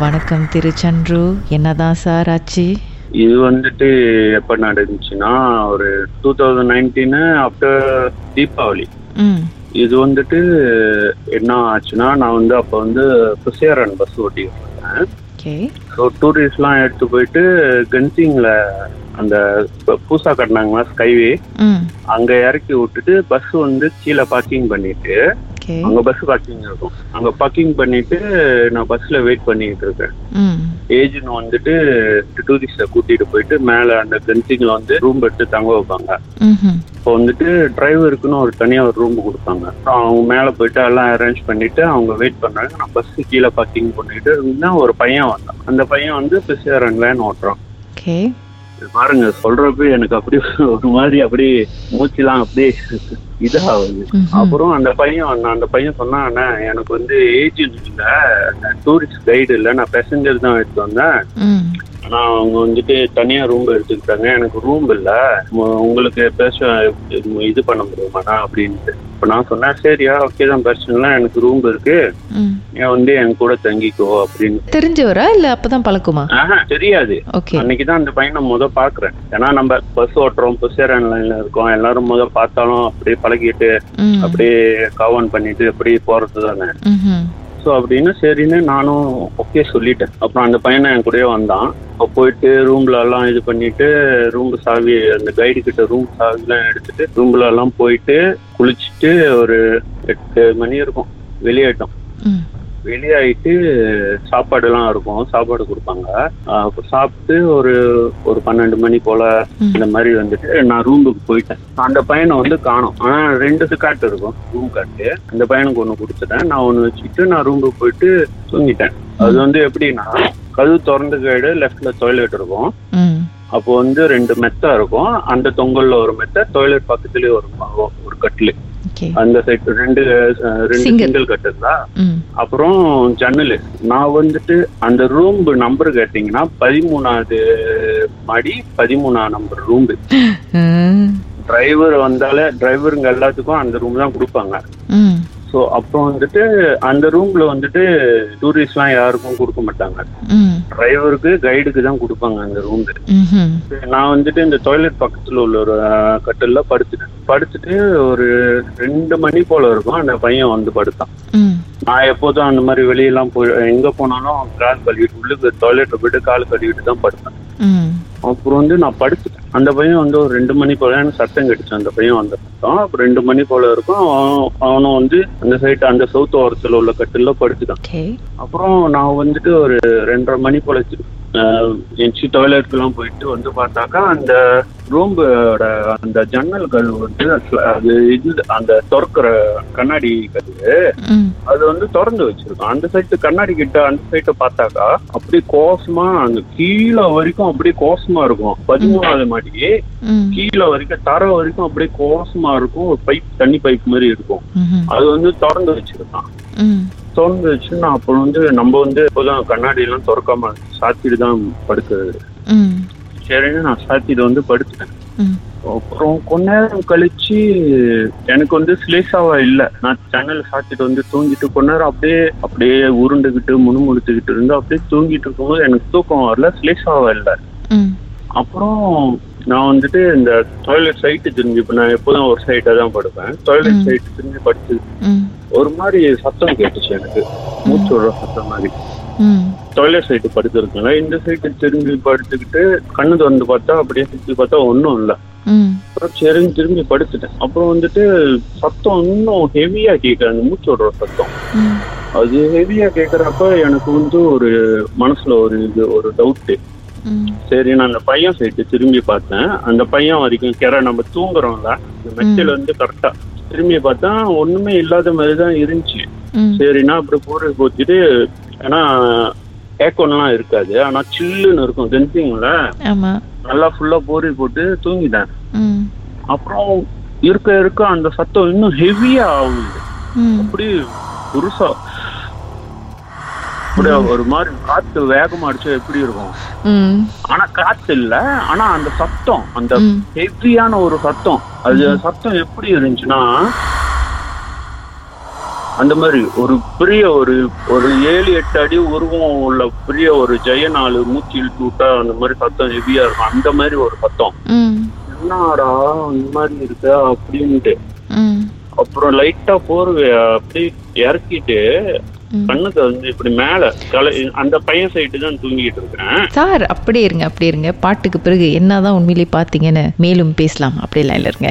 வணக்கம் திருச்சன்று என்னதான் சார் ஆச்சு? இது வந்துட்டு எப்ப நடந்துச்சுன்னா ஒரு two thousand nineteen after Deepavali. இது வந்துட்டு என்ன ஆச்சுன்னா நான் வந்து அப்போ வந்து புசியாரன் பஸ் ஓட்டிட்டு இருந்தேன் ஸோ டூரிஸ்ட்லாம் எடுத்து போயிட்டு கன்சிங்கில் அந்த இப்ப புதுசா கட்டினாங்களா ஸ்கைவே அங்க இறக்கி விட்டுட்டு பஸ் வந்து கீழே பார்க்கிங் பண்ணிட்டு அங்க பஸ் பார்க்கிங் இருக்கும். அங்க பார்க்கிங் பண்ணிட்டு நான் பஸ்ல வெயிட் பண்ணிட்டு இருக்கேன். ஏஜென்ட் வந்துட்டு டூரிஸ்ட கூட்டிட்டு போயிட்டு மேல அந்த கன்சிங்ல வந்து ரூம் எடுத்து தங்க வைப்பாங்க. இப்போ வந்துட்டு டிரைவருக்குன்னு ஒரு தனியா ஒரு ரூம் கொடுப்பாங்க. அவங்க மேல போயிட்டு எல்லாம் அரேஞ்ச் பண்ணிட்டு அவங்க வெயிட் பண்றாங்க. நான் பஸ் கீழே பார்க்கிங் பண்ணிட்டு இருந்தா ஒரு பையன் வந்தான். அந்த பையன் வந்து பிசிஆர்என் வேன் ஓட்டுறான். பாருங்க சொல்றப்ப எனக்கு அப்படியே ஒரு மாதிரி அப்படியே மூச்சுலாம் அப்படியே இதாகுது. அப்புறம் அந்த பையன். அந்த பையன் சொன்னான் "அண்ணா, எனக்கு வந்து ஏஜென்ட் இல்ல டூரிஸ்ட் கைடு இல்ல நான் பேசஞ்சர் தான் எடுத்து வந்தேன் ம் ஆனா அவங்க வந்துட்டு தனியா ரூம் எடுத்துக்கிட்டாங்க. எனக்கு ரூம் இல்ல. உங்களுக்கு பேச இது பண்ண முடியுமாண்ணா அப்படின்ட்டு. இப்ப நான் சொன்னேன் சரியா ஓகே தான் பிரச்சனை இல்லை எனக்கு ரூம் இருக்கு. நீ வந்து என் கூட தங்கிக்கோ அப்படின்னு. தெரிஞ்சவரா இல்ல அப்பதான் பழக்குமா? ஆஹா தெரியாது. ஓகே அன்னைக்கு தான் அந்த பையனை முத பாக்குறேன். ஏன்னா நம்ம பஸ் ஓட்டுறோம் பஸ் லைன்ல இருக்கோம். எல்லாரும் முத பார்த்தாலும் அப்படியே பழகிட்டு அப்படியே கவன் பண்ணிட்டு அப்படியே போறது தானே. ஸோ அப்படின்னு சரின்னு நானும் ஓகே சொல்லிட்டேன். அப்புறம் அந்த பையனை என் கூடயே வந்தான். அப்போ போயிட்டு ரூம்ல எல்லாம் இது பண்ணிட்டு ரூம் சாவி அந்த கைடு கிட்ட ரூம் சாவிலாம் எடுத்துட்டு ரூம்ல எல்லாம் போயிட்டு குளிச்சுட்டு ஒரு எட்டு மணி இருக்கும். வெளியேட்டோம் வெளியாயிட்டு சாப்பாடுலாம் இருக்கும். சாப்பாடு கொடுப்பாங்க. சாப்பிட்டு ஒரு ஒரு பன்னெண்டு மணி போல. இந்த மாதிரி வந்துட்டு நான் ரூமுக்கு போயிட்டேன். அந்த பையனை வந்து காணோம். ஆனா ரெண்டு காட்டு இருக்கும். ரூம் காட்டு அந்த பையனுக்கு ஒன்று கொடுத்துட்டேன். நான் ஒன்று வச்சுக்கிட்டு நான் ரூமுக்கு போயிட்டு தூங்கிட்டேன். அது வந்து எப்படின்னா கதவு திறந்து கைடு லெஃப்ட்ல டாய்லெட் இருக்கும். அப்போ வந்து ரெண்டு மெத்தா இருக்கும். அந்த தொங்கல்ல ஒரு மெத்த டாய்லெட் பக்கத்துலயே ஒரு ஒரு கட்டிலு. அந்த சைடு ரெண்டு ரெண்டு. சிங்கிள் கட்டுங்களா? ம். அப்புறம் ஜன்னல். நான் வந்துட்டு அந்த ரூம் நம்பர் கேட்டீங்கன்னா பதிமூணாவது மாடி பதிமூணாம் நம்பர் ரூம் டிரைவர் வந்தாலே டிரைவருங்க எல்லாத்துக்கும் அந்த ரூம் தான் கொடுப்பாங்க. ஸோ அப்புறம் வந்துட்டு அந்த ரூம்ல வந்துட்டு டூரிஸ்ட்லாம் யாருக்கும் கொடுக்க மாட்டாங்க. டிரைவருக்கு கைடுக்கு தான் கொடுப்பாங்க அந்த ரூம் ம்ஹும். நான் வந்துட்டு இந்த டாய்லெட் பக்கத்துல உள்ள ஒரு அஹ், கட்டில்ல படுத்துட்டேன். படுத்துட்டு ஒரு ரெண்டு மணி போல இருக்கும். அந்த பையன் வந்து படுத்தான். நான் எப்போதும் அந்த மாதிரி வெளியெல்லாம் போய் எங்க போனாலும் கால் கழுவிட்டு உள்ளுக்கு டாய்லெட் போயிட்டு கால் கழுவிட்டு தான் படுப்பேன் ம். அப்புறம் வந்து நான் படுத்துட்டேன் அந்த பையன் வந்து ஒரு ரெண்டு மணி போல எனக்கு சத்தம் கடிச்சு அந்த பையன் வந்த சத்தம். அப்புறம் ரெண்டு மணி போல இருக்கும். அவன் அவனும் வந்து அந்த சைடு அந்த சவுத் ஓரத்துல உள்ள கட்டில படுத்துட்டான் அப்புறம் நான் வந்துட்டு ஒரு ரெண்டரை மணி போல என்சி டாய்லெட்க்குலாம் போயிட்டு வந்து பார்த்தாக்கா அந்த ரூம்போட அந்த ஜன்னல்கள் வந்து அது இது அந்த திறக்கிற கண்ணாடி கதவு அது வந்து திறந்து வச்சிருக்கோம். அந்த சைடு கண்ணாடி கிட்ட அந்த சைட்டை பார்த்தாக்கா அப்படியே கோசமா அந்த கீழே வரைக்கும் அப்படியே கோசமா இருக்கும். பதிமூணாவது மாடி கீழே வரைக்கும் தர வரைக்கும் அப்படியே கோசமா இருக்கும். ஒரு பைப் தண்ணி பைப் மாதிரி இருக்கும். அது வந்து திறந்து வச்சிருக்கான். திறந்து வச்சு நான் அப்புறம் வந்து நம்ம வந்து எப்போதும் கண்ணாடி எல்லாம் திறக்காம சாத்திட்டு தான் படுக்கிறது சரின்னு நான் சாத்திட்டு வந்து படுத்துட்டேன். அப்புறம் கொஞ்ச நேரம் கழிச்சு எனக்கு வந்து ஸ்லேசாவா இல்ல. நான் சேனல் சாத்திட்டு வந்து தூங்கிட்டு கொஞ்ச நேரம் அப்படியே அப்படியே உருண்டுகிட்டு முணுமுணுத்துக்கிட்டு இருந்து அப்படியே தூங்கிட்டு இருக்கும்போது எனக்கு தூக்கம் வரல ஸ்லேசாவா இல்ல. அப்புறம் நான் வந்துட்டு இந்த டாய்லெட் சைட்டு திரும்பி இப்ப நான் எப்போதும் ஒரு சைட்டா தான் படுப்பேன். டாய்லெட். சைட்டு திரும்பி படுத்து ஒரு மாதிரி சத்தம் கேட்டுச்சு எனக்கு. மூச்சு விடுற சத்தம் மாதிரி. டாய்லெட் சைட்டு படுத்துருக்கேன் இந்த சைட்டு திரும்பி படுத்துக்கிட்டு கண்ணு திறந்து பார்த்தா அப்படியே சுத்தி பார்த்தா ஒன்றும் இல்லை. அப்புறம் சரின்னு திரும்பி படுத்துட்டேன். அப்புறம் வந்துட்டு சத்தம் இன்னும் ஹெவியா கேட்குற அந்த மூச்சு விடுற சத்தம். அது ஹெவியா கேட்குறப்ப எனக்கு வந்து ஒரு மனசுல ஒரு இது ஒரு டவுட்டு சரி நான் அந்த பையன் சைட்டு திரும்பி பார்த்தேன். அந்த பையன் வரைக்கும் கிற நம்ம தூங்குறோம்ல இந்த மெச்சல் வந்து கரெக்டா திரும்பி பார்த்தா ஒண்ணுமே இல்லாத மாதிரி தான் இருந்துச்சு சரிண்ணா அப்படி போட்டு போச்சுட்டு ஏன்னா ஏக்கோன்லாம் இருக்காது. ஆனா சில்லுன்னு இருக்கும். கென்சிங்ல ஆமா. நல்லா ஃபுல்லா போரி போட்டு தூங்கிட்டேன். அப்புறம் இருக்க இருக்க அந்த சத்தம் இன்னும் ஹெவியா ஆகுது. ம். அப்படியே புதுசா. அப்படியே ஒரு மாதிரி காத்து வேகமா அடிச்சா எப்படி இருக்கும்? ஆனா காத்து இல்ல. ஆனா அந்த சத்தம் அந்த. ஹெவியான ஒரு சத்தம் அது சத்தம் எப்படி இருந்துச்சுன்னா அந்த மாதிரி ஒரு பெரிய ஒரு ஒரு ஏழு எட்டு அடி உருவம் உள்ள பெரிய ஒரு ஜெய நாள் மூச்சு இழுத்து விட்டா அந்த மாதிரி சத்தம் ஹெவியா இருக்கும். அந்த மாதிரி ஒரு சத்தம். என்னடா இந்த மாதிரி இருக்க அப்படின்ட்டு. அப்புறம் லைட்டா போர்வைய அப்படி இறக்கிட்டு. கண்ணுக்கு வந்து இப்படி மேல தலை அந்த பையன் சைடு தான் தூங்கிட்டு இருக்கிறேன். சார் அப்படியே இருங்க அப்படியே இருங்க. பாட்டுக்கு பிறகு என்னதான் உண்மையிலே பார்த்தீங்கன்னு மேலும் பேசலாம். அப்படிலாம் இல்லை இருங்க.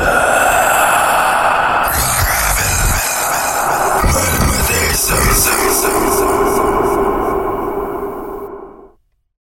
There's